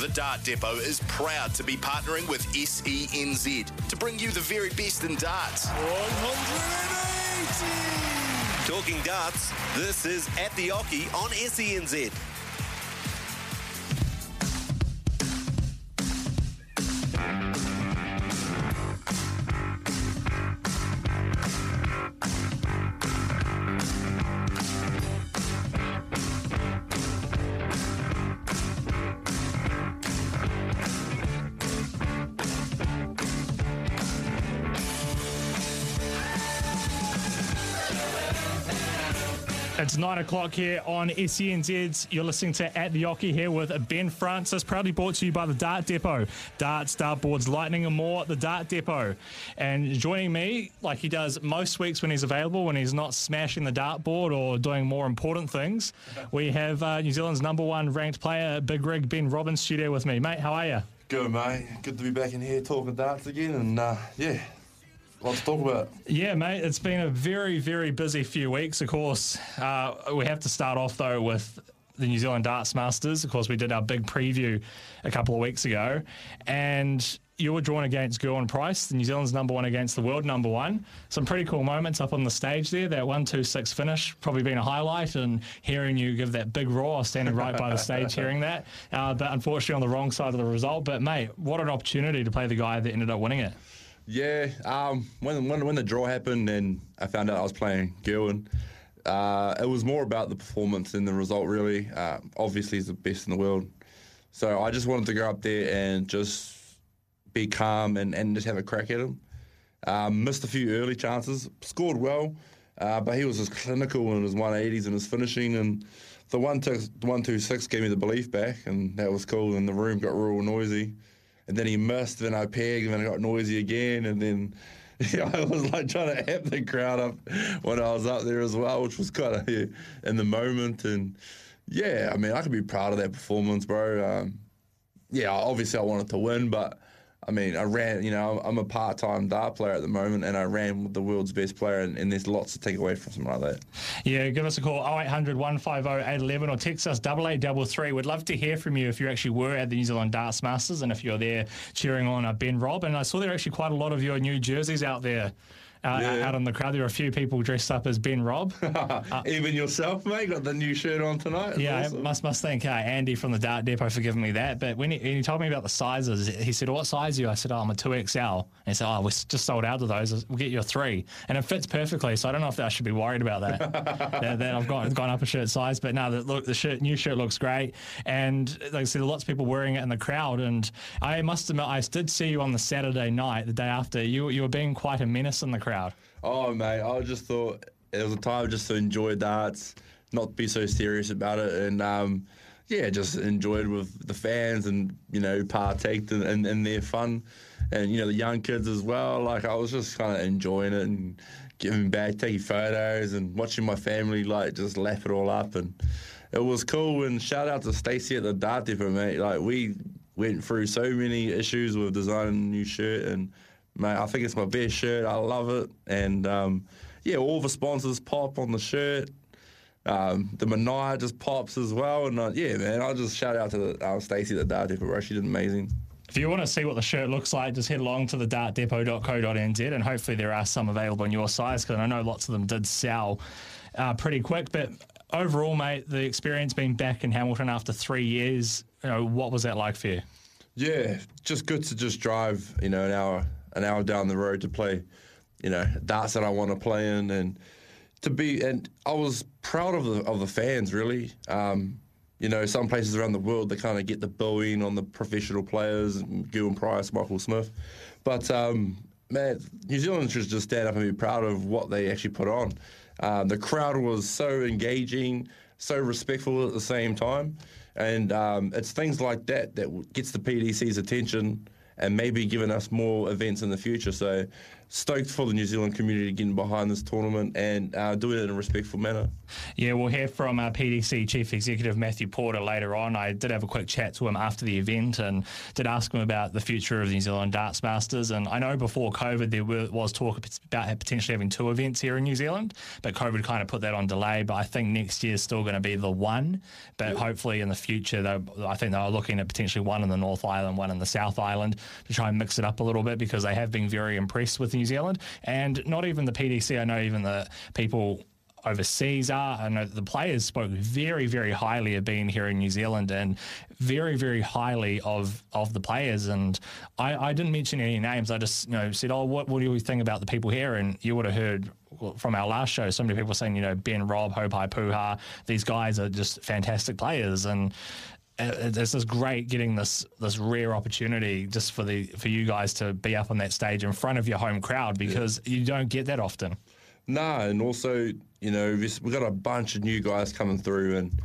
The Dart Depot is proud to be partnering with SENZ to bring you the very best in darts. 180! Talking darts, this is At the Oche on SENZ. Nine o'clock here on SENZ. You're listening to At the Oche here with Ben Francis, proudly brought to you by the Dart Depot. Darts, dartboards, lightning, and more. At the Dart Depot. And joining me, like he does most weeks when he's available, when he's not smashing the dartboard or doing more important things, we have uh, New Zealand's number one ranked player, Big Rig Ben Robb in, studio with me. Mate, how are you? Good, mate. Good to be back in here talking darts again, and uh, yeah, lots to talk about. Yeah, mate, it's been a very, very busy few weeks. Of course, uh, we have to start off though with the New Zealand Darts Masters. Of course, we did our big preview a couple of weeks ago, and you were drawn against Gerwyn Price, the New Zealand's number one against the world number one. Some pretty cool moments up on the stage there. That one, two, six finish probably been a highlight, and hearing you give that big roar, standing right by the stage, hearing that. Uh, but unfortunately, on the wrong side of the result. But mate, what an opportunity to play the guy that ended up winning it. Yeah, um, when, when when the draw happened and I found out I was playing Gerwyn, uh, it was more about the performance than the result, really. Uh, obviously, he's the best in the world. So I just wanted to go up there and just be calm and, and just have a crack at him. Um, missed a few early chances, scored well, uh, but he was just clinical in his 180s and his finishing. And the 126 gave me the belief back, and that was cool. And the room got real noisy. And then he missed, then I pegged, and then it got noisy again. And then yeah, I was like trying to amp the crowd up when I was up there as well, which was kind of yeah, in the moment. And yeah, I mean, I could be proud of that performance, bro. Um, yeah, obviously I wanted to win, but I mean, I ran, you know, I'm a part time dart player at the moment, and I ran with the world's best player, and, and there's lots to take away from something like that. Yeah, give us a call 0800 150 811 or text us 8833. We'd love to hear from you if you actually were at the New Zealand Darts Masters and if you're there cheering on uh, Ben Robb. And I saw there actually quite a lot of your new jerseys out there. Uh, Yeah. Out in the crowd, there were a few people dressed up as Ben Robb. Even yourself, mate, got the new shirt on tonight. It's Yeah, awesome. I must must thank uh, Andy from the Dart Depot for giving me that. But when he, when he told me about the sizes, he said, "What size are you?" I said, "Oh, I'm a two XL." And he said, "Oh, we're just sold out of those. We'll get you a three. And it fits perfectly. So I don't know if I should be worried about that. that, that I've gone gone up a shirt size. But no, the, look, the shirt new shirt looks great. And like I said, lots of people wearing it in the crowd. And I must admit, I did see you on the Saturday night, the day after. You you were being quite a menace in the crowd. Oh, mate, I just thought it was a time just to enjoy darts, not be so serious about it, and um, yeah, just enjoyed with the fans and you know partaked in, in, in their fun, and you know the young kids as well. Like I was just kind of enjoying it and giving back, taking photos, and watching my family like just laugh it all up, and it was cool. And shout out to Stacey at the Dart Depot, mate. Like we went through so many issues with designing a new shirt and. Mate, I think it's my best shirt. I love it. And um, yeah, all the sponsors pop on the shirt. Um, the Manai just pops as well. And uh, yeah, man, I'll just shout out to the, uh, Stacey at the Dart Depot, bro. She did amazing. If you want to see what the shirt looks like, just head along to the dartdepot.co.nz and hopefully there are some available in your size because I know lots of them did sell uh, pretty quick. But overall, mate, the experience being back in Hamilton after three years, you know, what was that like for you? Yeah, just good to just drive, you know, an hour an hour down the road to play, you know, darts that I want to play in and to be and I was proud of the of the fans really. Um, you know, some places around the world they kind of get the booing on the professional players, Gil Price, Michael Smith, but um, man, New Zealand should just stand up and be proud of what they actually put on. Um, the crowd was so engaging, so respectful at the same time, and um, it's things like that that gets the PDC's attention and maybe giving us more events in the future. So stoked for the New Zealand community getting behind this tournament and uh, doing it in a respectful manner. Yeah, we'll hear from our PDC Chief Executive Matthew Porter later on. I did have a quick chat to him after the event and did ask him about the future of the New Zealand Darts Masters. And I know before COVID there was talk about potentially having two events here in New Zealand, but COVID kind of put that on delay. But I think next year is still going to be the one. But yeah. hopefully in the future, I think they are looking at potentially one in the North Island, one in the South Island to try and mix it up a little bit because they have been very impressed with New Zealand. And not even the PDC, I know even the people overseas are. I know the players spoke very, very highly of being here in New Zealand and very, very highly of of the players. And I, I didn't mention any names. I just you know said, "Oh, what, what do you think about the people here?" And you would have heard from our last show so many people saying, you know, Ben, Robb, Haupai, Puha, these guys are just fantastic players and it's is great getting this this rare opportunity just for the for you guys to be up on that stage in front of your home crowd because yeah. you don't get that often. Nah, and also you know we've got a bunch of new guys coming through and.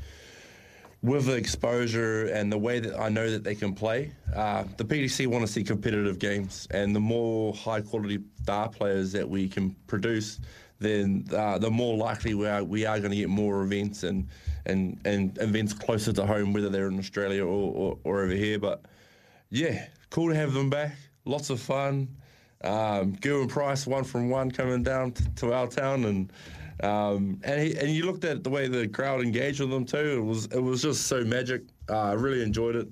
With the exposure and the way that I know that they can play, uh, the PDC want to see competitive games, and the more high quality dart players that we can produce, then uh, the more likely we are we are going to get more events and and and events closer to home, whether they're in Australia or, or, or over here. But yeah, cool to have them back. Lots of fun. Um, Price, one from one, coming down to, to our town, and um, and he, and you looked at the way the crowd engaged with them too. It was it was just so magic. Uh, I really enjoyed it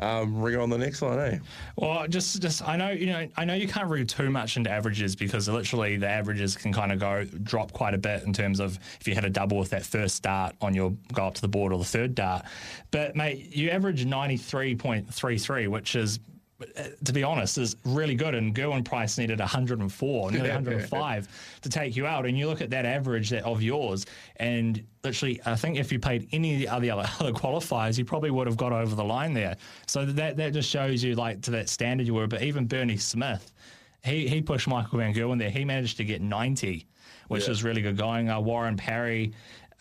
um, ring on the next one, eh? Well, just, just I know you know I know you can't read too much into averages because literally the averages can kind of go drop quite a bit in terms of if you had a double with that first dart on your go up to the board or the third dart. But mate, you average ninety three point three three, which is to be honest, is really good. And Gerwyn Price needed 104, nearly 105 to take you out. And you look at that average that of yours, and literally, I think if you played any of the other, other qualifiers, you probably would have got over the line there. So that that just shows you like to that standard you were. But even Bernie Smith, he he pushed Michael Van Gerwen there. He managed to get 90, which yeah. is really good going. Uh, Warren Parry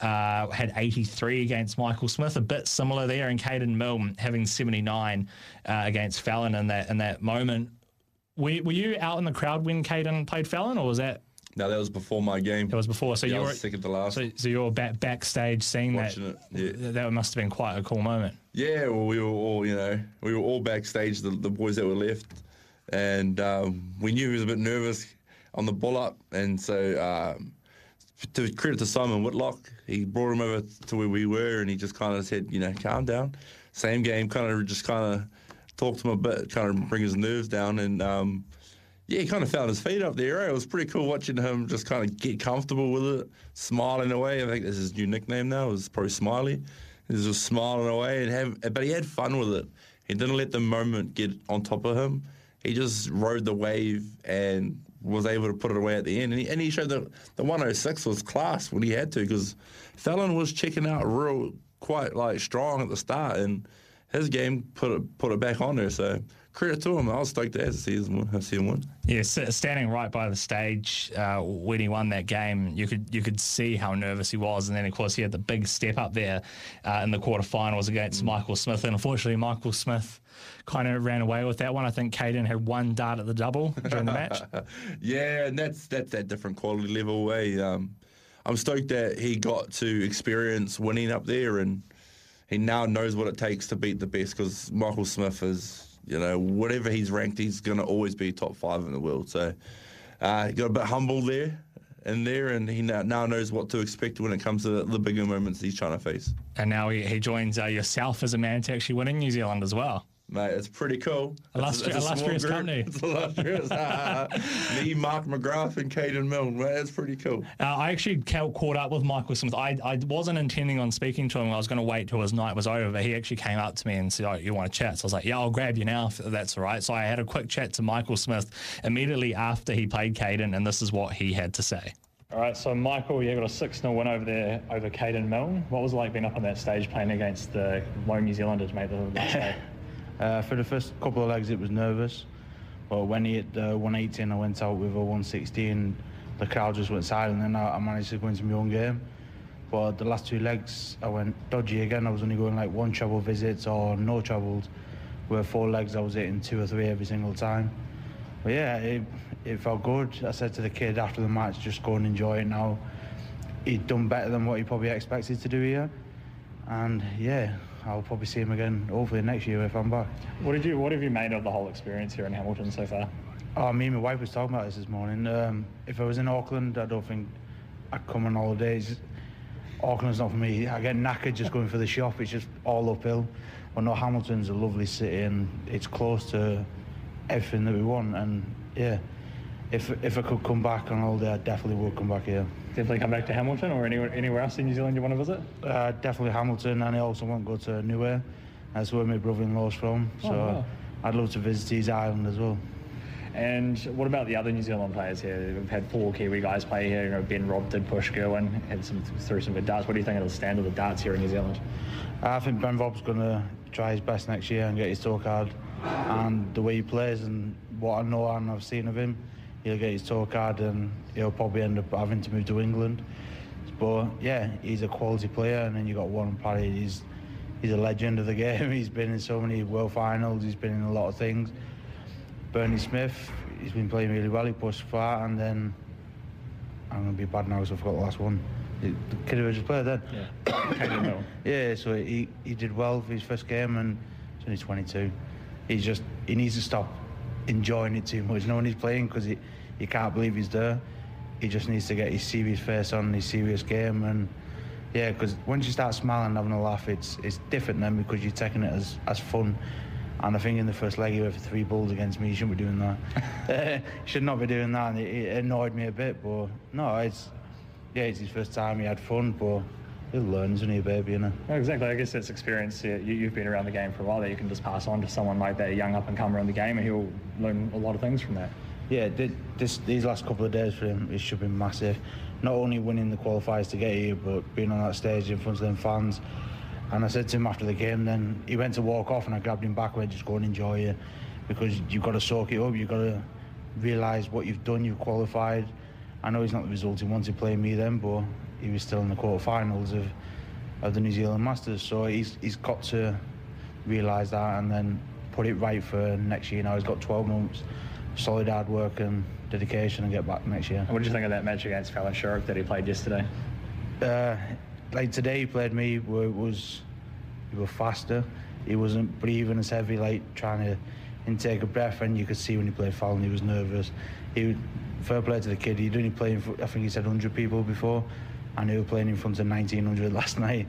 uh, had 83 against Michael Smith, a bit similar there, and Caden Milne having 79 uh, against Fallon in that in that moment. Were, were you out in the crowd when Caden played Fallon, or was that? No, that was before my game. That was before. So yeah, you were second to last. So, so you were back, backstage seeing Watching that. It, yeah. That must have been quite a cool moment. Yeah, well, we were all, you know, we were all backstage, the, the boys that were left, and um, we knew he was a bit nervous on the bull up, and so um, to credit to Simon Whitlock, he brought him over to where we were, and he just kind of said, you know, calm down. Same game, kind of just kind of talked to him a bit, kind of bring his nerves down, and um, yeah, he kind of found his feet up there. It was pretty cool watching him just kind of get comfortable with it, smiling away. I think this is his new nickname now. Was probably Smiley. He was just smiling away, and have, but he had fun with it. He didn't let the moment get on top of him. He just rode the wave and was able to put it away at the end. And he, and he showed that the 106 was class when he had to because Fallon was checking out real quite like strong at the start and his game put it put it back on there. So credit to him. I was stoked to see him, see him win. Yeah, standing right by the stage uh, when he won that game, you could you could see how nervous he was, and then of course he had the big step up there uh, in the quarterfinals against mm. Michael Smith, and unfortunately Michael Smith kind of ran away with that one. I think Caden had one dart at the double during the match. yeah, and that's that's that different quality level. Way um, I'm stoked that he got to experience winning up there, and he now knows what it takes to beat the best. Because Michael Smith is, you know, whatever he's ranked, he's going to always be top five in the world. So uh, he got a bit humble there in there, and he now, now knows what to expect when it comes to the bigger moments he's trying to face. And now he, he joins uh, yourself as a man to actually win in New Zealand as well. Mate, it's pretty cool. Illustri- it's, it's illustrious company. It's illustrious. Me, Mark McGrath, and Caden Milne. Mate, it's pretty cool. Uh, I actually caught up with Michael Smith. I, I wasn't intending on speaking to him. I was going to wait till his night was over. But he actually came up to me and said, "Oh, you want to chat?" So I was like, "Yeah, I'll grab you now if that's all right." So I had a quick chat to Michael Smith immediately after he played Caden, and this is what he had to say. All right, so Michael, you got a 6 0 win over there over Caden Milne. What was it like being up on that stage playing against the lone New Zealanders, mate, the last day? Uh, for the first couple of legs, it was nervous, but when he hit the 118, I went out with a 116. The crowd just went silent, and I, I managed to go into my own game. But the last two legs, I went dodgy again. I was only going like one travel visits or no travels. Where four legs, I was hitting two or three every single time. But yeah, it, it felt good. I said to the kid after the match, just go and enjoy it now. He'd done better than what he probably expected to do here. And yeah, I'll probably see him again hopefully next year if I'm back. What did you What have you made of the whole experience here in Hamilton so far? Oh, me and my wife was talking about this this morning. Um, if I was in Auckland, I don't think I'd come on holidays. Auckland's not for me. I get knackered just going for the shop. It's just all uphill. But no, Hamilton's a lovely city and it's close to everything that we want. And yeah, if if I could come back on holiday, I definitely would come back here. Definitely come back to Hamilton or anywhere anywhere else in New Zealand you want to visit. Uh, definitely Hamilton, and I also want to go to Niue. That's where my brother-in-law's from. So Oh, wow. I'd love to visit his island as well. And what about the other New Zealand players here? We've had four Kiwi guys play here. You know, Ben Robb did push Gerwyn, had some through some good darts. What do you think of the standard of the darts here in New Zealand? I think Ben Robb's going to try his best next year and get his tour card. And the way he plays and what I know and I've seen of him, he'll get his tour card and he'll probably end up having to move to England. But yeah, he's a quality player. And then you got Warren Parry. He's he's a legend of the game. He's been in so many world finals. He's been in a lot of things. Bernie Smith, he's been playing really well. He pushed far, and then I'm going to be bad now because I forgot the last one. The kid who was just played then. Yeah, Yeah, so he, he did well for his first game and he's only 22. He's just, he needs to stop enjoying it too much. No one he's playing because he, he can't believe he's there. He just needs to get his serious face on, his serious game. And yeah, because once you start smiling and having a laugh, it's it's different then because you're taking it as, as fun. And I think in the first leg he went for three balls against me. You shouldn't be doing that. should not be doing that. And it, it annoyed me a bit. But no, it's yeah, it's his first time. He had fun, but he'll learn, isn't he, baby? You know. No, exactly. I guess that's experience. Yeah, you, you've been around the game for a while that you can just pass on to someone like that, a young up and comer in the game, and he'll learn a lot of things from that. Yeah, this, these last couple of days for him, it should be massive. Not only winning the qualifiers to get here, but being on that stage in front of them fans. And I said to him after the game, then he went to walk off, and I grabbed him back, went, just go and enjoy it, because you've got to soak it up. You've got to realise what you've done. You've qualified. I know he's not the result he wanted playing me then, but he was still in the quarterfinals of of the New Zealand Masters. So he's he's got to realise that and then put it right for next year. Now he's got 12 months, solid hard work and dedication, and get back next year. What did you think of that match against Fallon Sherrock that he played yesterday? Uh, like today, he played me. Where it was he was faster. He wasn't breathing as heavy, like trying to intake a breath. And you could see when he played Fallon, he was nervous. He would- fair play to the kid. He'd only played, I think he said 100 people before, he was playing in front of 1900 last night.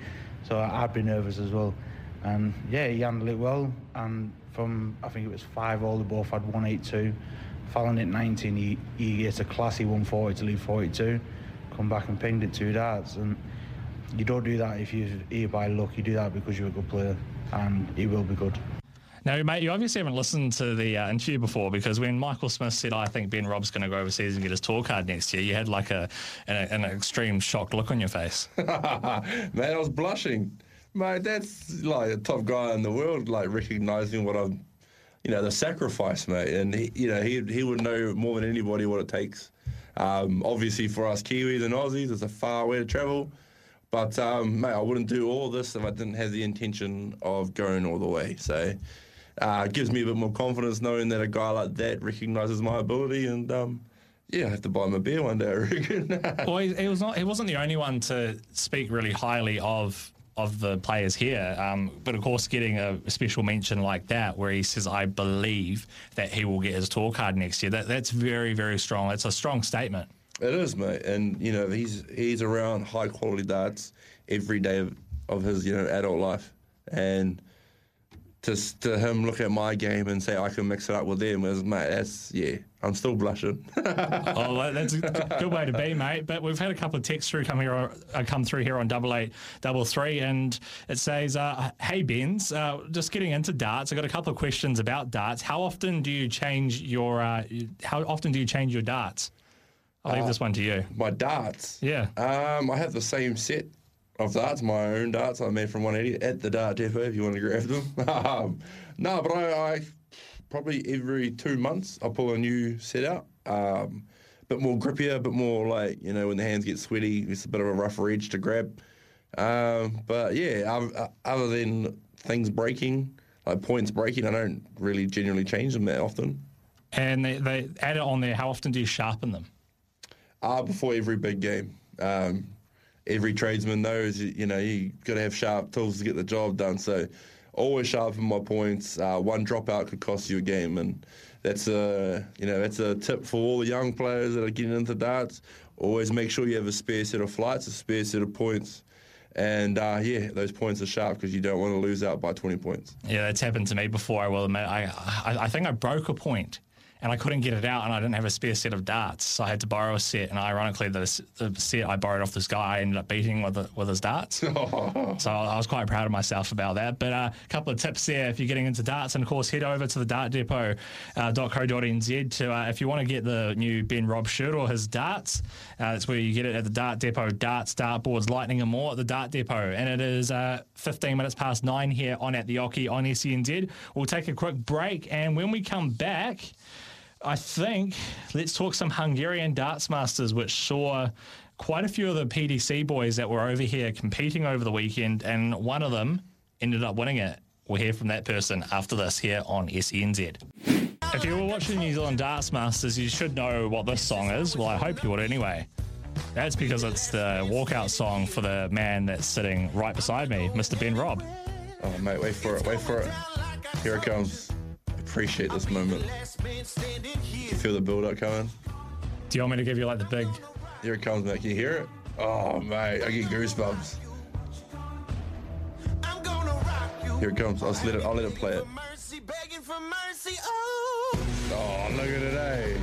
So I'd be nervous as well. And yeah, he handled it well. And from I think it was five all, the both had 182. Fallon at 19, he, he hit a classy 140 to leave 42. Come back and pinged it two darts. And you don't do that if you're here by luck. You do that because you're a good player, and he will be good. Now, mate, you obviously haven't listened to the uh, interview before because when Michael Smith said, I think Ben Robb's going to go overseas and get his tour card next year, you had like a an, an extreme shocked look on your face. Man, I was blushing. Mate, that's like a top guy in the world, like recognizing what I'm, you know, the sacrifice, mate. And he, you know, he he would know more than anybody what it takes. Um, obviously, for us Kiwis and Aussies, it's a far way to travel. But um, mate, I wouldn't do all this if I didn't have the intention of going all the way. So. Uh, it gives me a bit more confidence knowing that a guy like that recognizes my ability, and um, yeah, I have to buy him a beer one day. I reckon. well, he, he was not. He wasn't the only one to speak really highly of of the players here. Um, but of course, getting a special mention like that, where he says, "I believe that he will get his tour card next year," that that's very very strong. It's a strong statement. It is, mate, and you know he's he's around high quality darts every day of, of his you know adult life, and to to him look at my game and say I can mix it up with them is mate. That's yeah, I'm still blushing. oh, that- that's a good- way to be, mate. But we've had a couple of texts through come here, uh, come through here on double eight double three, and it says, uh, "Hey Benz, uh, just getting into darts. I got a couple of questions about darts. How often do you change your? Uh, how often do you change your darts? I'll leave this one to you. my darts. Yeah. Um, I have the same set of darts, my own darts I made from 180 at the dart depot if you want to grab them. um, no, but I, I probably every two months I pull a new set out. Um, bit more grippier, a bit more like you know when the hands get sweaty, it's a bit of a rougher edge to grab. Um, but yeah, uh, other than things breaking, like points breaking, I don't really genuinely change them that often. And they, they add it on there. How often do you sharpen them? Uh, before every big game. Um, every tradesman knows, you, know, you got to have sharp tools to get the job done. So always sharpen my points. Uh, one dropout could cost you a game, and that's a you know that's a tip for all the young players that are getting into darts. Always make sure you have a spare set of flights, a spare set of points. And uh, yeah, those points are sharp because you don't want to lose out by 20 points. Yeah, that's happened to me before. I will admit. I, I, I think I broke a point and I couldn't get it out, and I didn't have a spare set of darts, so I had to borrow a set. And ironically, the, the set I borrowed off this guy, I ended up beating with the, with his darts. so I was quite proud of myself about that. But uh, a couple of tips there if you're getting into darts, and of course, head over to the dartdepot.co.nz uh, to uh, if you want to get the new Ben Robb shirt or his darts. Uh, that's where you get it at the Dart Depot. Darts, dartboards, lightning, and more at the Dart Depot. And it is uh, 15 minutes past nine here on at the Oche on SENZ. We'll take a quick break, and when we come back. I think let's talk some Hungarian darts masters, which saw quite a few of the PDC boys that were over here competing over the weekend, and one of them ended up winning it. We'll hear from that person after this here on SENZ. If you were watching New Zealand Darts Masters, you should know what this song is. Well, I hope you would anyway. That's because it's the walkout song for the man that's sitting right beside me, Mr. Ben Robb. Oh, mate, wait for it, wait for it. Here it comes. Appreciate this moment. You feel the build up coming? Do you want me to give you like the big. Here it comes, mate. Can you hear it? Oh, mate, I get goosebumps. Here it comes. I'll let it. I'll let it play it. Oh, look at it, eh?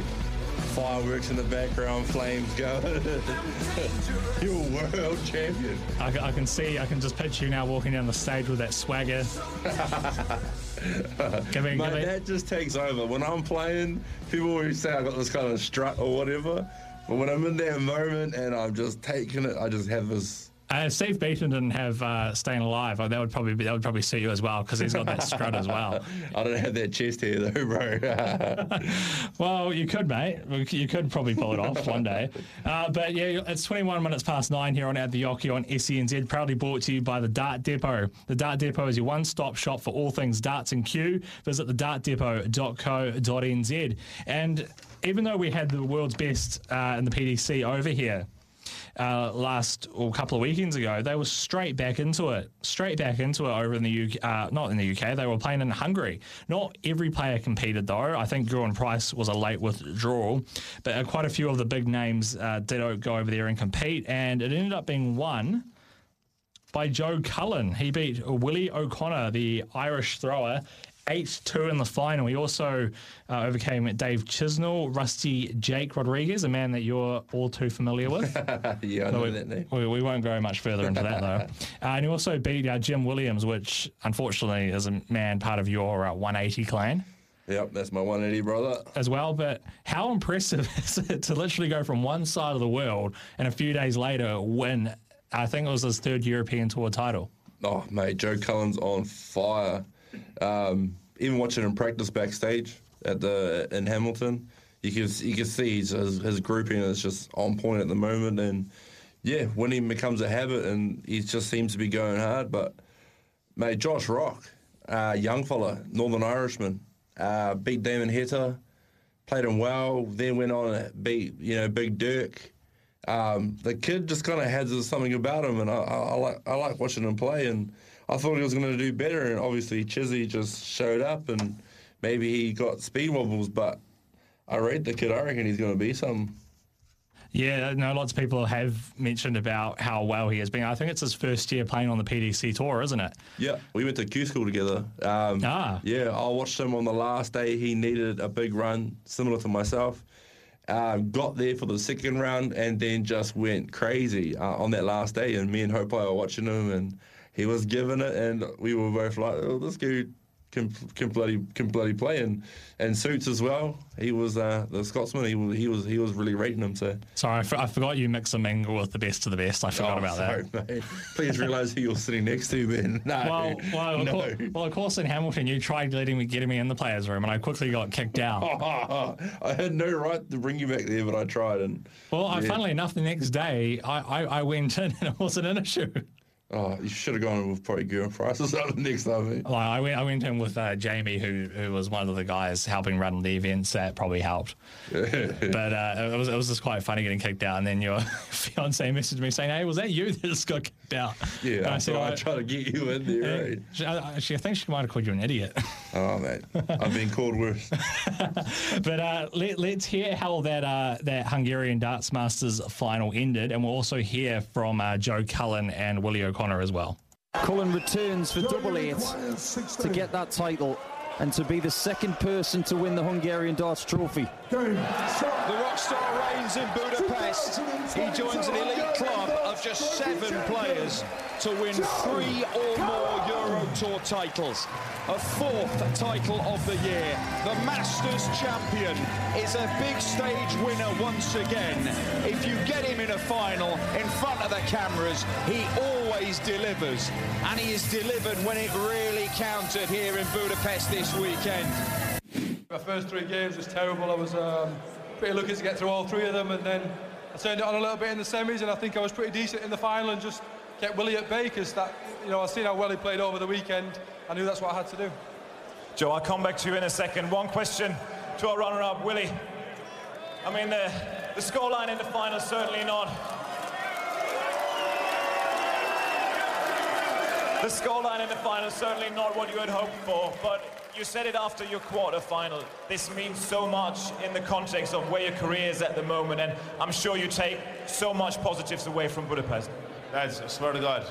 Fireworks in the background, flames going. You're a world champion. I, I can see, I can just picture you now walking down the stage with that swagger. give me, Mate, that just takes over. When I'm playing, people always say I got this kind of strut or whatever. But when I'm in that moment and I'm just taking it, I just have this. Uh, Steve Beaton didn't have uh, "Staying Alive." Oh, that would probably be, that would probably suit you as well because he's got that strut as well. I don't have that chest hair though, bro. Well, you could, mate. You could probably pull it off one day. Uh, but yeah, it's 21 minutes past nine here on At the Oche on SENZ. Proudly brought to you by the Dart Depot. The Dart Depot is your one-stop shop for all things darts and Q. Visit the dartdepot.co.nz. And even though we had the world's best uh, in the PDC over here uh, last or a couple of weekends ago, they were straight back into it, straight back into it over in the UK. Uh, not in the UK, they were playing in Hungary. Not every player competed though. I think Gerwyn Price was a late withdrawal, but uh, quite a few of the big names uh, did go over there and compete, and it ended up being won by Joe Cullen. He beat Willie O'Connor, the Irish thrower. 8 2 in the final. He also uh, overcame Dave Chisnall, Rusty Jake Rodriguez, a man that you're all too familiar with. yeah, I know we, that name. we, we won't go much further into that though. Uh, and he also beat uh, Jim Williams, which unfortunately is a man part of your uh, 180 clan Yep, that's my 180 brother. as well. But how impressive is it to literally go from one side of the world and a few days later win? I think it was his third European Tour title. Oh, mate, Joe Cullen's on fire. Um, even watching him practice backstage at the in Hamilton, you can you can see his, his, grouping is just on point at the moment, and yeah, winning becomes a habit, and he just seems to be going hard. But mate, Josh Rock, uh, young fella, Northern Irishman, uh, beat Damon played him well, then went on and beat you know Big Dirk. Um, the kid just kind of has something about him, and I, I, I like I like watching him play. And I thought he was going to do better, and obviously Chizzy just showed up, and maybe he got speed wobbles, but I rate the kid. I reckon he's going to be some. Yeah, no, lots of people have mentioned about how well he has been. I think it's his first year playing on the PDC tour, isn't it? Yeah, we went to Q school together. Um, Ah. Yeah, I watched him on the last day. He needed a big run, similar to myself. Um, got there for the second round and then just went crazy uh, on that last day. And me and Hope were watching him, and he was giving it, and we were both like, "Oh, this dude can can bloody can bloody play." And and Suits as well. He was uh, the Scotsman. He was he was he was really rating him. So Sorry, I, for, I forgot you mix and mingle with the best of the best. I forgot Oh, about sorry, that. mate. Please realise who you're sitting next to, Ben. No, Well, well, of no. course, well, of course, in Hamilton, you tried letting me getting me in the players' room, and I quickly got kicked out. I had no right to bring you back there, but I tried. And Well, I, funnily enough, the next day I, I, I went in and it wasn't an issue. Oh, you should have gone with probably Gerwyn Price or something next time. I went, I went in with uh, Jamie, who who was one of the guys helping run the events. That probably helped. but uh, it was it was just quite funny getting kicked out, and then your fiance messaged me saying, "Hey, was that you that just got kicked out?" Yeah, and I, said, I "Oh, tried to get you in there, right? She, I, she- I think she might have called you an idiot. Oh, mate. I've been called worse. but uh, let, let's hear how that uh, that Hungarian Darts Masters final ended, and we'll also hear from uh, Joe Cullen and Willie O'Connor as well. Cullen returns for double eight to get that title and to be the second person to win the Hungarian Darts Trophy. The rock star reigns in Budapest. He joins an elite club of just seven players to win three or more Euro Tour titles. A fourth title of the year. The Masters champion is a big stage winner once again. If you get him in a final in front of the cameras, he always delivers. And he has delivered when it really counted here in Budapest this weekend. My first three games was terrible. I was um, pretty lucky to get through all three of them, and then I turned it on a little bit in the semis, and I think I was pretty decent in the final, and just kept Willie at bay because that, you know, I seen how well he played over the weekend. I knew that's what I had to do. Joe, I'll come back to you in a second. One question to our runner-up, Willie. I mean, the, the scoreline in the final certainly not. The scoreline in the final certainly not what you had hoped for, but you said it after your quarter final. This means so much in the context of where your career is at the moment, and I'm sure you take so much positives away from Budapest. Lads, I swear to God,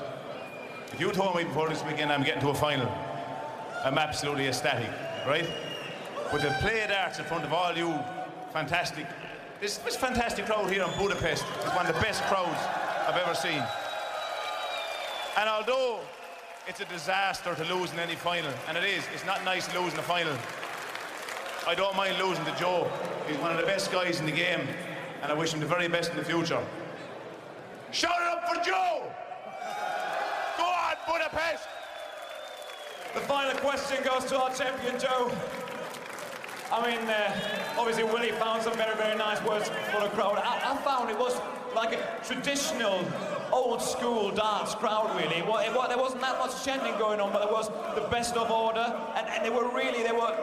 if you told me before this weekend I'm getting to a final, I'm absolutely ecstatic, right? But to play darts in front of all you, fantastic. This, this fantastic crowd here in Budapest is one of the best crowds I've ever seen. And although it's a disaster to lose in any final, and it is, it's not nice losing a final. I don't mind losing to Joe. He's one of the best guys in the game, and I wish him the very best in the future. Shout it up for Joe! Go on, Budapest! The final question goes to our champion, Joe. I mean, uh, obviously Willie found some very, very nice words for the crowd. I, I found it was like a traditional, old school dance crowd, really. It, it, there wasn't that much chanting going on, but there was the best of order, and, and they were really, they were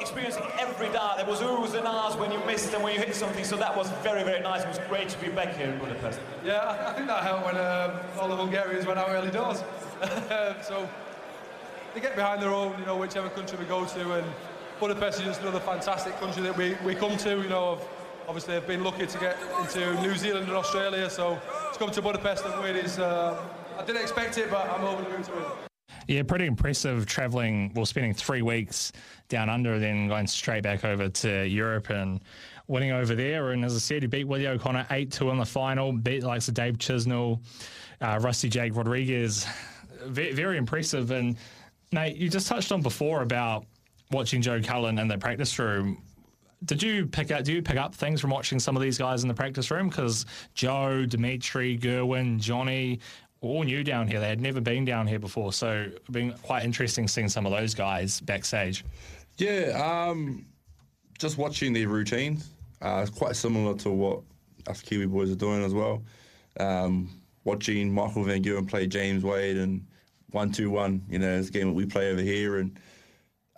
experiencing every dart. There was oohs and ahs when you missed and when you hit something, so that was very, very nice. It was great to be back here in Budapest. Yeah, I, think that helped when um, all the Hungarians went out early doors. so they get behind their own, you know, whichever country we go to, and Budapest is just another fantastic country that we, we come to. You know, of, obviously I've been lucky to get into New Zealand and Australia, so to come to Budapest and win is, uh, I didn't expect it, but I'm moon to win. Yeah, pretty impressive traveling, well, spending three weeks down under, then going straight back over to Europe and winning over there. And as I said, he beat Willie O'Connor 8 2 in the final, beat the likes of Dave Chisnall, uh, Rusty Jake Rodriguez. Very, very impressive. And, Nate, you just touched on before about watching Joe Cullen in the practice room. Did you pick up? Do you pick up things from watching some of these guys in the practice room? Because Joe, Dimitri, Gerwyn, Johnny, all new down here. They had never been down here before, so it's been quite interesting seeing some of those guys backstage. Yeah, um, just watching their routines. Uh, it's quite similar to what us Kiwi boys are doing as well. Um, watching Michael Van Gerwen play James Wade and one two one, you know, it's a game that we play over here, and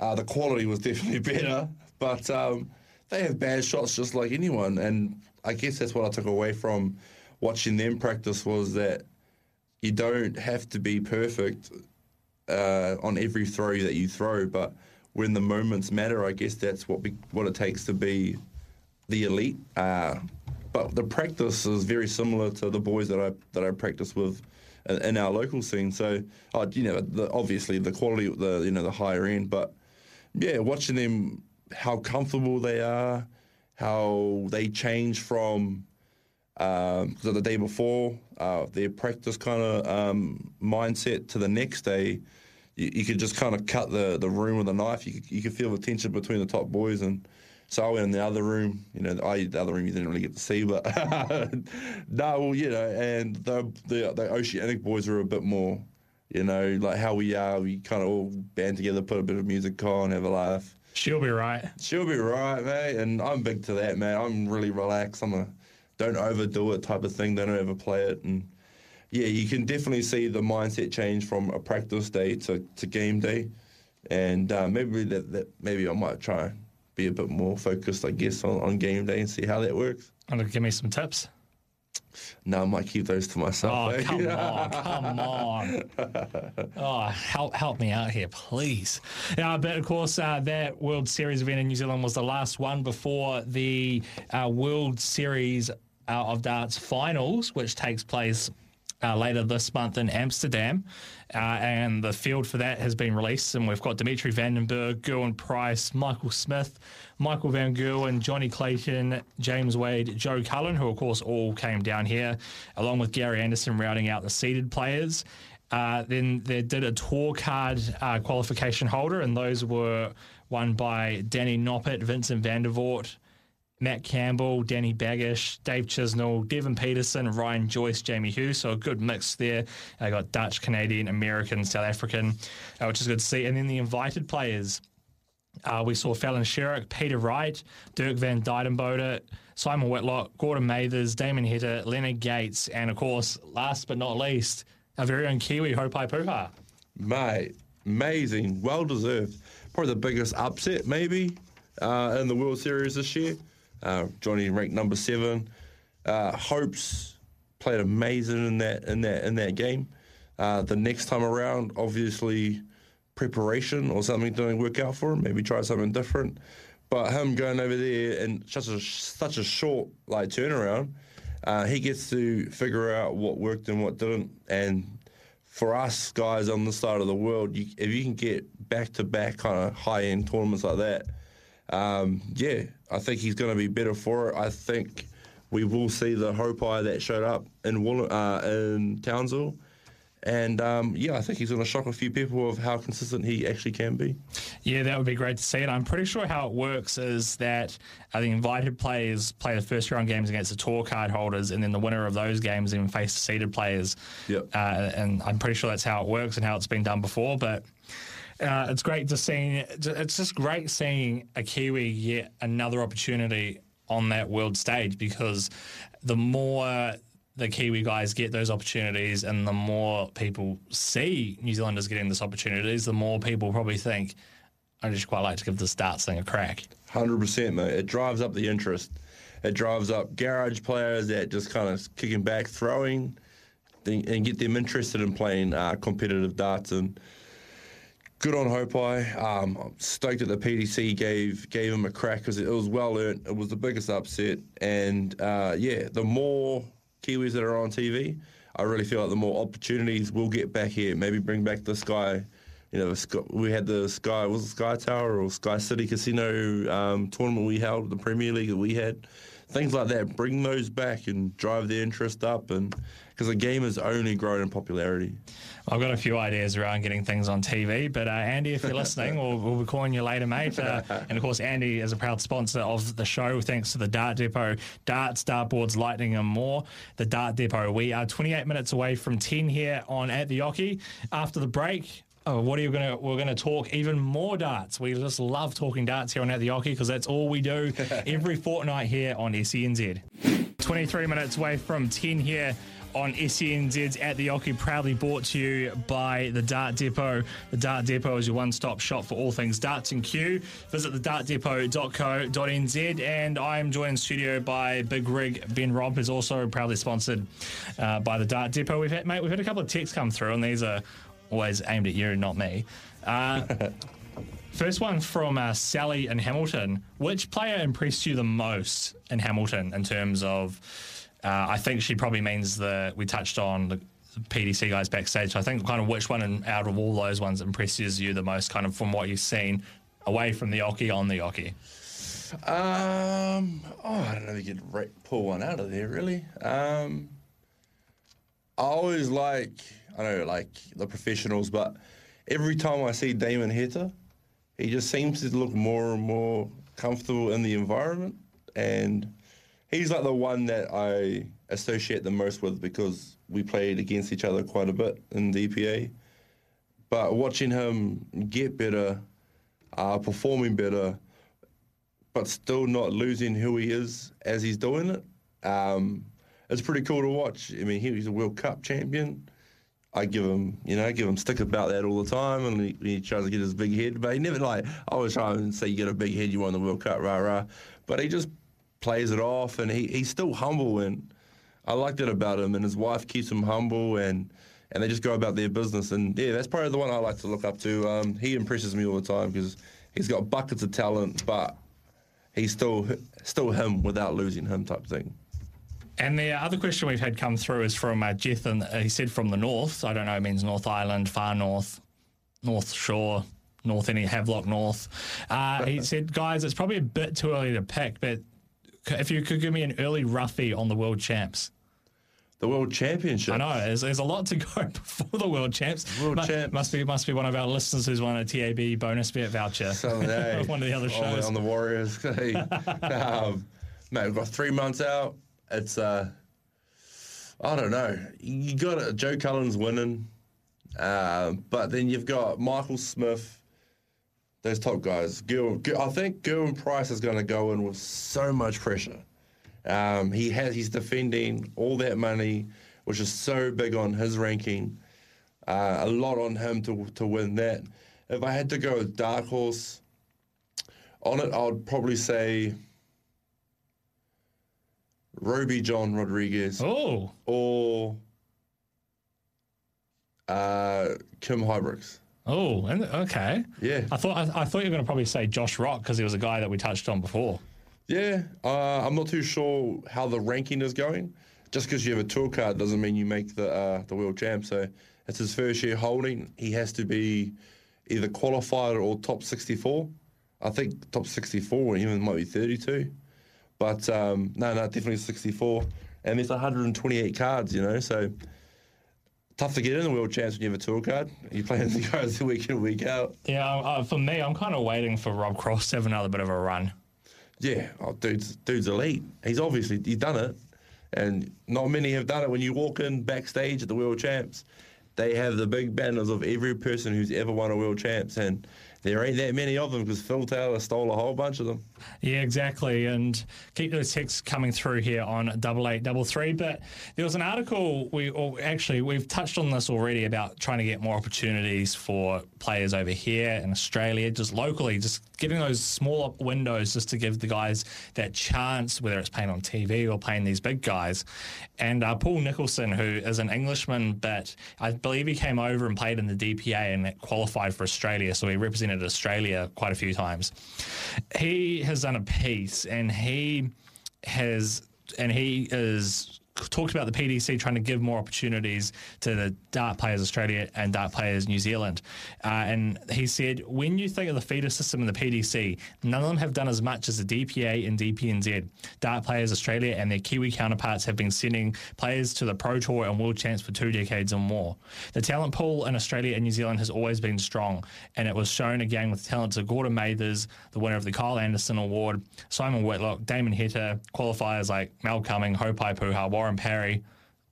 uh, the quality was definitely better. But um, they have bad shots just like anyone, and I guess that's what I took away from watching them practice was that you don't have to be perfect uh, on every throw that you throw, but when the moments matter, I guess that's what be, what it takes to be the elite. Uh, but the practice is very similar to the boys that I that I practice with in, our local scene. So, uh, you know, the, obviously the quality, the you know the higher end, but yeah, watching them how comfortable they are, how they change from um, the day before, uh, their practice kind of um, mindset to the next day, you, you could just kind of cut the, the room with a knife. You could, you could feel the tension between the top boys. And so I went in the other room, you know, I, the other room you didn't really get to see, but no, well, you know, and the, the, the Oceanic boys were a bit more, you know, like how we are. We kind of all band together, put a bit of music on, have a laugh. She'll be right. She'll be right, mate. And I'm big to that, man. I'm really relaxed. I'm a don't overdo it type of thing. Don't overplay it. And yeah, you can definitely see the mindset change from a practice day to, to game day, and uh, maybe that, that maybe I might try and be a bit more focused, I guess, on, on game day and see how that works. To give me some tips? No, I might keep those to myself. Oh, eh? come on, come on. Oh, help help me out here, please. Yeah, but of course, uh, that World Series event in New Zealand was the last one before the uh, World Series uh, of Darts finals, which takes place uh, later this month in Amsterdam. Uh, and the field for that has been released. And we've got Dimitri Van den Bergh, Gerwyn Price, Michael Smith, Michael Van Gerwen, Johnny Clayton, James Wade, Joe Cullen, who of course all came down here, along with Gary Anderson routing out the seeded players. Uh, then they did a tour card uh, qualification holder, and those were won by Danny Noppert, Vincent Vandervoort, Matt Campbell, Danny Baggish, Dave Chisnall, Devon Petersen, Ryan Joyce, Jamie Hughes. So a good mix there. I got Dutch, Canadian, American, South African, uh, which is good to see. And then the invited players. Uh, we saw Fallon Sherrock, Peter Wright, Dirk van Duijvenbode, Simon Whitlock, Gordon Mathers, Damon Heta, Leonard Gates, and of course, last but not least, our very own Kiwi, Haupai Puha. Mate, amazing, well deserved. Probably the biggest upset, maybe, uh, in the World Series this year. Uh, Johnny ranked number seven. Uh, Hopes played amazing in that in that in that game. Uh, the next time around, obviously, preparation or something didn't work out for him. Maybe try something different. But him going over there in such a such a short like turnaround, uh, he gets to figure out what worked and what didn't. And for us guys on the side of the world, you, if you can get back to back kind of high end tournaments like that, um, yeah, I think he's going to be better for it. I think we will see the Haupai that showed up in Woll- uh, in Townsville. And um, yeah, I think he's going to shock a few people of how consistent he actually can be. Yeah, that would be great to see. And I'm pretty sure how it works is that uh, the invited players play the first round games against the tour card holders, and then the winner of those games even face the seeded players. Yep. Uh, and I'm pretty sure that's how it works and how it's been done before. But uh, it's great to see. It's just great seeing a Kiwi get another opportunity on that world stage because the more the Kiwi guys get those opportunities and the more people see New Zealanders getting these opportunities, the more people probably think, I just quite like to give this darts thing a crack. 100%, mate. It drives up the interest. It drives up garage players that just kind of kicking back, throwing, and get them interested in playing uh, competitive darts. And good on Haupai. Um, I'm stoked that the PDC gave gave him a crack because it was well earned. It was the biggest upset. And uh, yeah, the more Kiwis that are on TV, I really feel like the more opportunities we'll get back here. Maybe bring back the Sky. You know, we had the Sky was it Sky Tower or Sky City Casino um, tournament we held, the Premier League that we had. Things like that. Bring those back and drive the interest up, and because the game has only grown in popularity. I've got a few ideas around getting things on TV, but uh, Andy, if you're listening, we'll, we'll, be calling you later, mate. Uh, and of course, Andy is a proud sponsor of the show, thanks to the Dart Depot, darts, dartboards, lightning, and more. The Dart Depot. We are 28 minutes away from 10 here on at the Oche. After the break, Oh, what are you gonna? We're gonna talk even more darts. We just love talking darts here on At the Oche because that's all we do every fortnight here on SENZ. 23 minutes away from 10 here on SENZ's At the Oche, proudly brought to you by the Dart Depot. The Dart Depot is your one stop shop for all things darts and Q. Visit the thedartdepot.co.nz. And I am joined in studio by Big Rig Ben Robb, who's also proudly sponsored uh, by the Dart Depot. We've had, mate, we've had a couple of texts come through, and these are always aimed at you, not me. Uh, First one from uh, Sally in Hamilton. Which player impressed you the most in Hamilton in terms of? Uh, I think she probably means the we touched on the PDC guys backstage. So I think kind of which one in, out of all those ones impresses you the most, kind of from what you've seen away from the Oche on the Oche. Um, oh, I don't know if you could pull one out of there really. Um, I always like I know like the professionals, but every time I see Damon Heta, he just seems to look more and more comfortable in the environment, and he's like the one that I associate the most with because we played against each other quite a bit in DPA. But watching him get better, uh, performing better, but still not losing who he is as he's doing it, um, it's pretty cool to watch. I mean, he's a World Cup champion. I give him, you know, give him stick about that all the time, and he, he tries to get his big head. But he never like I always try and say you get a big head, you won the World Cup, rah rah. But he just plays it off, and he, he's still humble, and I like that about him. And his wife keeps him humble, and and they just go about their business. And yeah, that's probably the one I like to look up to. Um, he impresses me all the time because he's got buckets of talent, but he's still still him without losing him type thing. And the other question we've had come through is from uh, Jethan. He said from the north. I don't know, it means North Island, far north, North Shore, North any Havelock North. Uh, he said, guys, it's probably a bit too early to pick, but if you could give me an early roughie on the world champs. The world championship. I know there's, there's a lot to go before the world champs. World Mu- champs. must be must be one of our listeners who's won a TAB bonus bet voucher. So, one of the other on- shows. on the Warriors. Um, mate, we've got three months out. It's uh, I don't know. You got. Joe Cullen's winning, uh, but then you've got Michael Smith. Those top guys. Gil, I think Gil Price is going to go in with so much pressure. Um, he has. He's defending all that money, which is so big on his ranking. Uh, a lot on him to to win that. If I had to go with dark horse, on it, I would probably say Rowby John Rodriguez. Oh. Or uh, Kim Huybrechts. Oh, and- okay. Yeah. I thought I, I thought you were going to probably say Josh Rock because he was a guy that we touched on before. Yeah, uh, I'm not too sure how the ranking is going. Just because you have a tour card doesn't mean you make the uh, the world champ. So it's his first year holding. He has to be either qualified or top 64. I think top 64, even might be 32. But um, no, no, definitely 64. And there's 128 cards, you know, so tough to get in the world champs when you have a tour card. You're playing the guys week in, week out. Yeah, uh, for me, I'm kind of waiting for Rob Cross to have another bit of a run. Yeah, oh, dude's dude's elite. He's obviously he's done it, and not many have done it. When you walk in backstage at the World Champs, they have the big banners of every person who's ever won a World Champs, and there ain't that many of them because Phil Taylor stole a whole bunch of them. Yeah, exactly. And keep those texts coming through here on double eight double three. But there was an article we or actually we've touched on this already about trying to get more opportunities for players over here in Australia, just locally, just getting those smaller windows just to give the guys that chance, whether it's playing on TV or playing these big guys. And uh, Paul Nicholson, who is an Englishman, but I believe he came over and played in the DPA and qualified for Australia, so he represented Australia quite a few times. He has done a piece, and he has, and he is talked about the PDC trying to give more opportunities to the dart players Australia and dart players New Zealand. Uh, and he said, when you think of the feeder system in the PDC, none of them have done as much as the DPA and DPNZ. Dart players Australia and their Kiwi counterparts have been sending players to the Pro Tour and World Champs for two decades or more. The talent pool in Australia and New Zealand has always been strong, and it was shown again with talents of Gordon Mathers, the winner of the Kyle Anderson Award, Simon Whitlock, Damon Heta, qualifiers like Mal Cuming, Ho Haupai Puha, Warren Parry.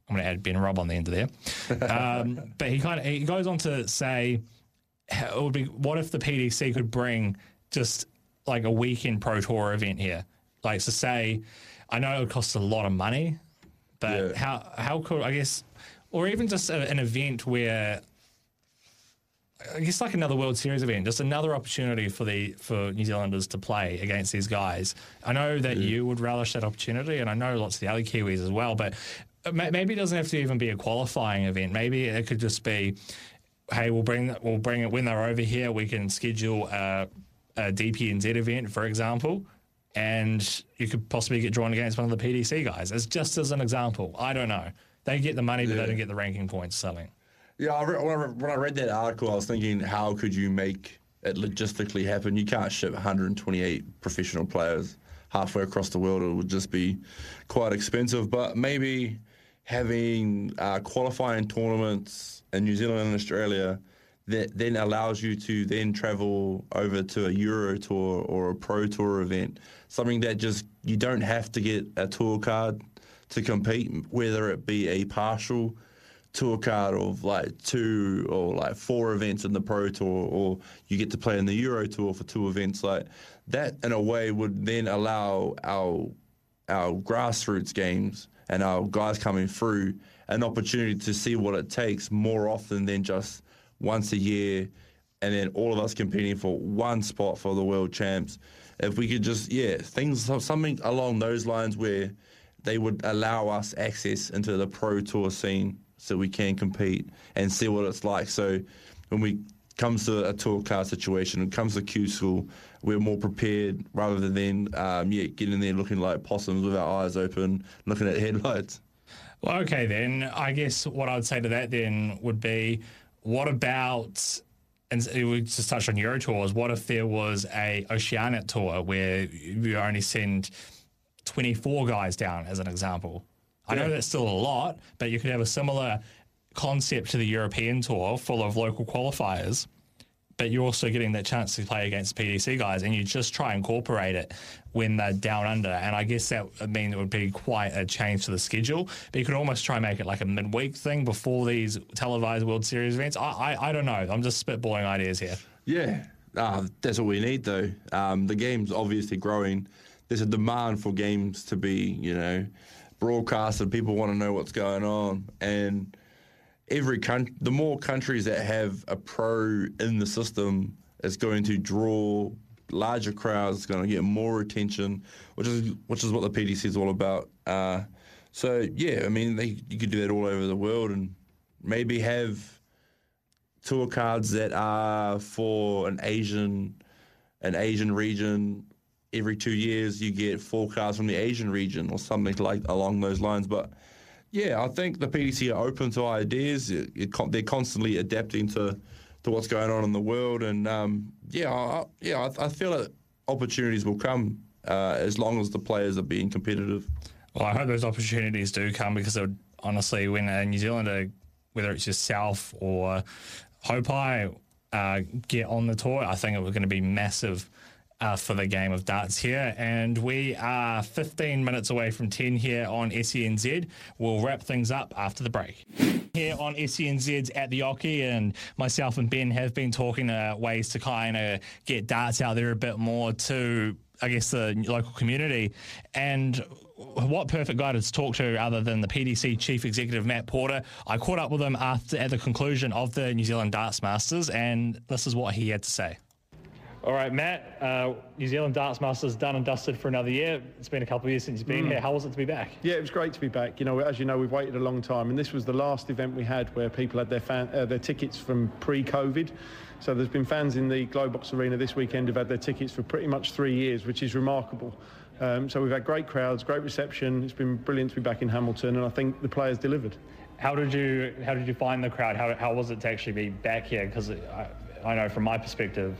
I'm going to add Ben Robb on the end of there. Um, but he kind of he goes on to say, it would be what if the PDC could bring just like a weekend Pro Tour event here, like to say, I know it would cost a lot of money, but how how could I guess, or even just a, an event where I guess like another World Series event, just another opportunity for the for New Zealanders to play against these guys. I know that mm. you would relish that opportunity, and I know lots of the other Kiwis as well. But uh, maybe it doesn't have to even be a qualifying event. Maybe it could just be, hey, we'll bring we'll bring it when they're over here. We can schedule a, a DPNZ event, for example. And you could possibly get drawn against one of the PDC guys. As just as an example, I don't know. They get the money, but Yeah. they don't get the ranking points. Something. Yeah, I re- when, I re- when I read that article, I was thinking, how could you make it logistically happen? You can't ship 128 professional players halfway across the world. It would just be quite expensive. But maybe having uh, qualifying tournaments in New Zealand and Australia that then allows you to then travel over to a Euro tour or a Pro Tour event, something that just you don't have to get a tour card to compete, whether it be a partial tour card of like two or like four events in the Pro Tour, or you get to play in the Euro Tour for two events. Like that, in a way, would then allow our our grassroots games and our guys coming through an opportunity to see what it takes more often than just once a year and then all of us competing for one spot for the world champs. If we could just, yeah, things, something along those lines where they would allow us access into the pro tour scene so we can compete and see what it's like. So when we comes to a tour car situation, when it comes to Q school, we're more prepared rather than um, yeah getting there looking like possums with our eyes open, looking at headlights. Well, okay then. I guess what I'd say to that then would be, what about and we just touched on Euro tours. What if there was a Oceanic tour where you only send 24 guys down, as an example? I know that's still a lot, but you could have a similar concept to the European tour full of local qualifiers but you're also getting that chance to play against PDC guys, and you just try and incorporate it when they're down under. And I guess that would mean it would be quite a change to the schedule. But you could almost try and make it like a midweek thing before these televised World Series events. I, I, I don't know. I'm just spitballing ideas here. Yeah, uh, that's what we need, though. Um, the game's obviously growing. There's a demand for games to be, you know, broadcasted. People want to know what's going on, and every country, the more countries that have a pro in the system, it's going to draw larger crowds. It's going to get more attention, which is which is what the PDC is all about. Uh, so yeah, I mean, they, you could do that all over the world, and maybe have tour cards that are for an Asian, an Asian region. Every two years, you get four cards from the Asian region or something like along those lines. But yeah, I think the PDC are open to ideas. It, it, they're constantly adapting to, to what's going on in the world, and um, yeah, I, yeah, I, I, feel that opportunities will come uh, as long as the players are being competitive. Well, I hope those opportunities do come because honestly, when a New Zealander, whether it's yourself or Haupai, uh, get on the tour, I think it was going to be massive uh, for the game of darts here. And we are 15 minutes away from 10 here on SENZ. We'll wrap things up after the break. Here on SENZ's at the Oche, and myself and Ben have been talking uh, ways to kind of get darts out there a bit more to, I guess, the local community. And what perfect guy to talk to other than the PDC chief executive Matt Porter. I caught up with him after at the conclusion of the New Zealand Darts Masters, and this is what he had to say. All right, Matt, uh, New Zealand Darts Masters done and dusted for another year. It's been a couple of years since you've been mm. here. How was it to be back? Yeah, it was great to be back. You know, as you know, we've waited a long time, and this was the last event we had where people had their fan, uh, their tickets from pre-COVID. So there's been fans in the Globox Arena this weekend who've had their tickets for pretty much three years, which is remarkable. Um, so we've had great crowds, great reception. It's been brilliant to be back in Hamilton, and I think the players delivered. How did you How did you find the crowd? How, how was it to actually be back here? Because I, I know from my perspective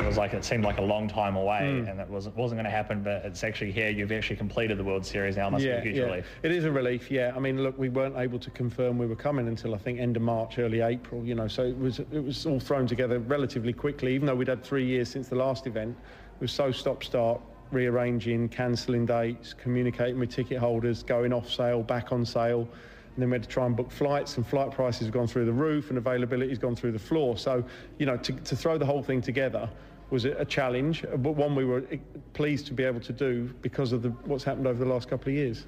it was like it seemed like a long time away, mm. and it wasn't wasn't going to happen. But it's actually here. You've actually completed the World Series now. Must yeah, be a huge yeah. relief. It is a relief. Yeah. I mean, look, we weren't able to confirm we were coming until I think end of March, early April. You know, so it was it was all thrown together relatively quickly. Even though we'd had three years since the last event, it was so stop start, rearranging, cancelling dates, communicating with ticket holders, going off sale, back on sale. And then we had to try and book flights, and flight prices have gone through the roof, and availability has gone through the floor. So, you know, to, to throw the whole thing together was a challenge, but one we were pleased to be able to do because of the, what's happened over the last couple of years.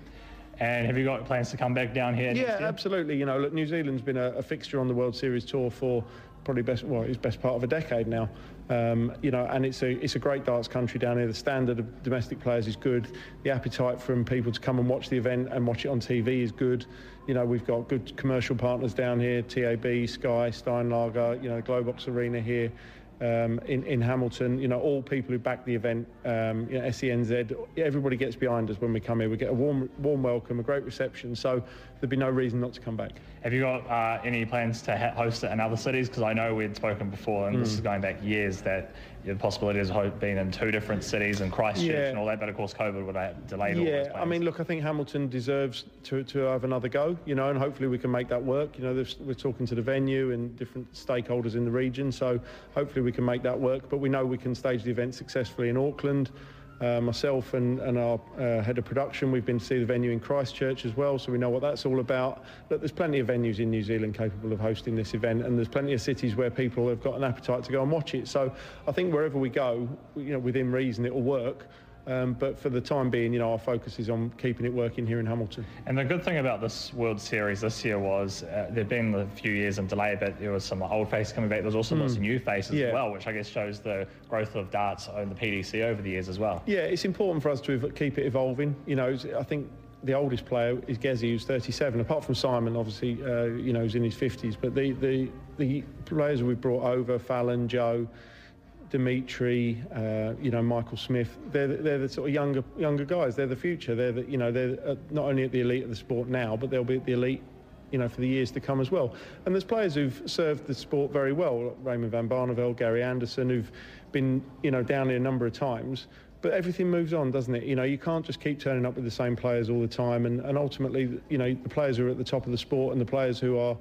And have you got plans to come back down here? Yeah, absolutely. You know, look, New Zealand's been a, a, fixture on the World Series tour for probably best, well, it's best part of a decade now. Um, you know, and it's a it's a great darts country down here. The standard of domestic players is good. The appetite from people to come and watch the event and watch it on TV is good. You know, we've got good commercial partners down here: TAB, Sky, Steinlager. You know, Globox Arena here um, in, in Hamilton. You know, all people who back the event, um, you know, SENZ, everybody gets behind us when we come here. We get a warm, warm welcome, a great reception. So there'd be no reason not to come back. Have you got uh, any plans to host it in other cities? Because I know we'd spoken before, and mm. this is going back years, that the possibility of being in two different cities and Christchurch yeah. and all that. But of course, COVID would have delayed yeah, all those I mean, look, I think Hamilton deserves to, to have another go, you know, and hopefully we can make that work. You know, we're talking to the venue and different stakeholders in the region, so hopefully we can make that work. But we know we can stage the event successfully in Auckland. Uh, myself and, and our uh, head of production, we've been to see the venue in Christchurch as well, so we know what that's all about. Look, there's plenty of venues in New Zealand capable of hosting this event, and there's plenty of cities where people have got an appetite to go and watch it. So I think wherever we go, you know, within reason, it will work. Um, but for the time being, you know, our focus is on keeping it working here in Hamilton. And the good thing about this World Series this year was uh, there'd been a few years in delay, but there was some old faces coming back. There was also lots of new faces. Yeah. as well, which I guess shows the growth of darts on the PDC over the years as well. Yeah, it's important for us to ev- keep it evolving. You know, I think the oldest player is Gezi, who's 37. Apart from Simon, obviously, uh, you know, who's in his 50s. But the, the the players we've brought over, Fallon, Joe, Dimitri, uh, you know, Michael Smith, they're the, they're the sort of younger younger guys. They're the future. They're the, you know they're uh, not only at the elite of the sport now, but they'll be at the elite. You know, for the years to come as well. And there's players who've served the sport very well, Raymond van Barneveld, Gary Anderson, who've been, you know, down here a number of times. But everything moves on, doesn't it? You know, you can't just keep turning up with the same players all the time. And, and ultimately, you know, the players who are at the top of the sport and the players who are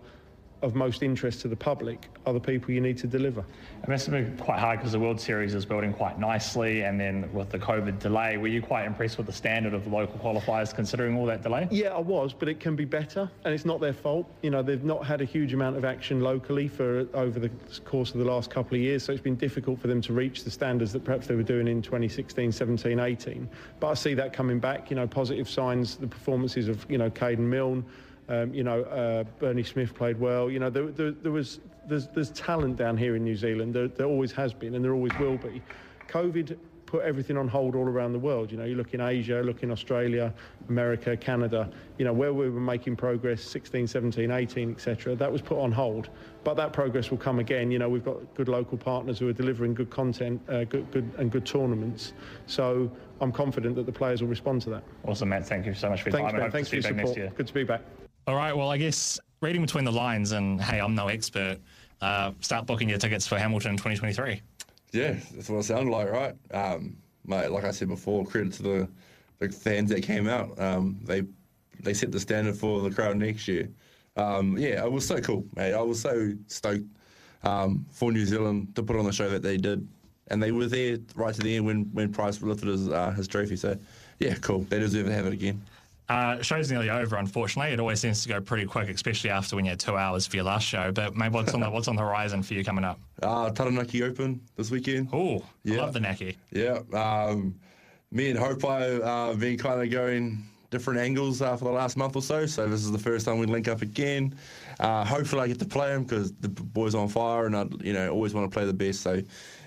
of most interest to the public are the people you need to deliver. It must have been quite hard because the World Series is building quite nicely, and then with the COVID delay, were you quite impressed with the standard of the local qualifiers considering all that delay? Yeah, I was, but it can be better, and it's not their fault. You know, they've not had a huge amount of action locally for over the course of the last couple of years, so it's been difficult for them to reach the standards that perhaps they were doing in 2016, 17, 18. But I see that coming back. You know, positive signs. The performances of you know Caden Milne. Um, you know, uh, Bernie Smith played well. You know, there, there, there was there's, there's talent down here in New Zealand. There, there always has been, and there always will be. COVID put everything on hold all around the world. You know, you look in Asia, look in Australia, America, Canada. You know, where we were making progress, 16, 17, 18, etc. That was put on hold, but that progress will come again. You know, we've got good local partners who are delivering good content, uh, good, good and good tournaments. So I'm confident that the players will respond to that. Awesome, Matt. Thank you so much for your Thanks, time. and hope Thanks for your support. Good to be back. All right. Well, I guess reading between the lines, and hey, I'm no expert. Uh, start booking your tickets for Hamilton 2023. Yeah, that's what it sounded like, right? Um, mate, like I said before, credit to the, the fans that came out. Um, they they set the standard for the crowd next year. Um, yeah, it was so cool, mate. I was so stoked um, for New Zealand to put on the show that they did, and they were there right to the end when when Price lifted his uh, his trophy. So, yeah, cool. They deserve to have it again. Uh, show's nearly over, unfortunately. It always seems to go pretty quick, especially after when you had two hours for your last show. But maybe what's on the what's on the horizon for you coming up? Uh, Taranaki Open this weekend. Oh, Yeah. love the Naki. Yeah. Um, me and Hopo uh, been kind of going different angles uh, for the last month or so. So this is the first time we link up again. Uh, hopefully I get to play him because the boy's on fire and I, you know, always want to play the best. So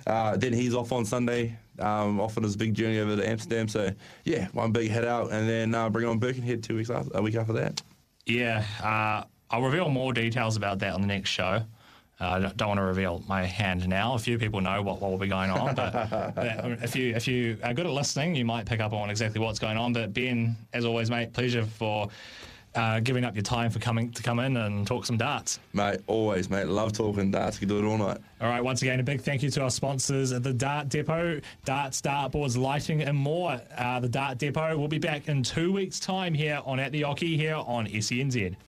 uh, then he's off on Sunday, um, off on his big journey over to Amsterdam. So yeah, one big head out and then uh, bring on Birkenhead two weeks after, a week after that. Yeah, uh, I'll reveal more details about that on the next show. Uh, I don't- don't want to reveal my hand now. A few people know what, what will be going on, but uh, if you if you are good at listening, you might pick up on exactly what's going on. But Ben, as always, mate, pleasure for uh, giving up your time for coming to come in and talk some darts. Mate, always, mate. Love talking darts. Can do it all night. All right, once again, a big thank you to our sponsors, at the Dart Depot, Darts, Dartboards, Lighting, and more. Uh, the Dart Depot will be back in two weeks' time here on At the Oche here on SENZ.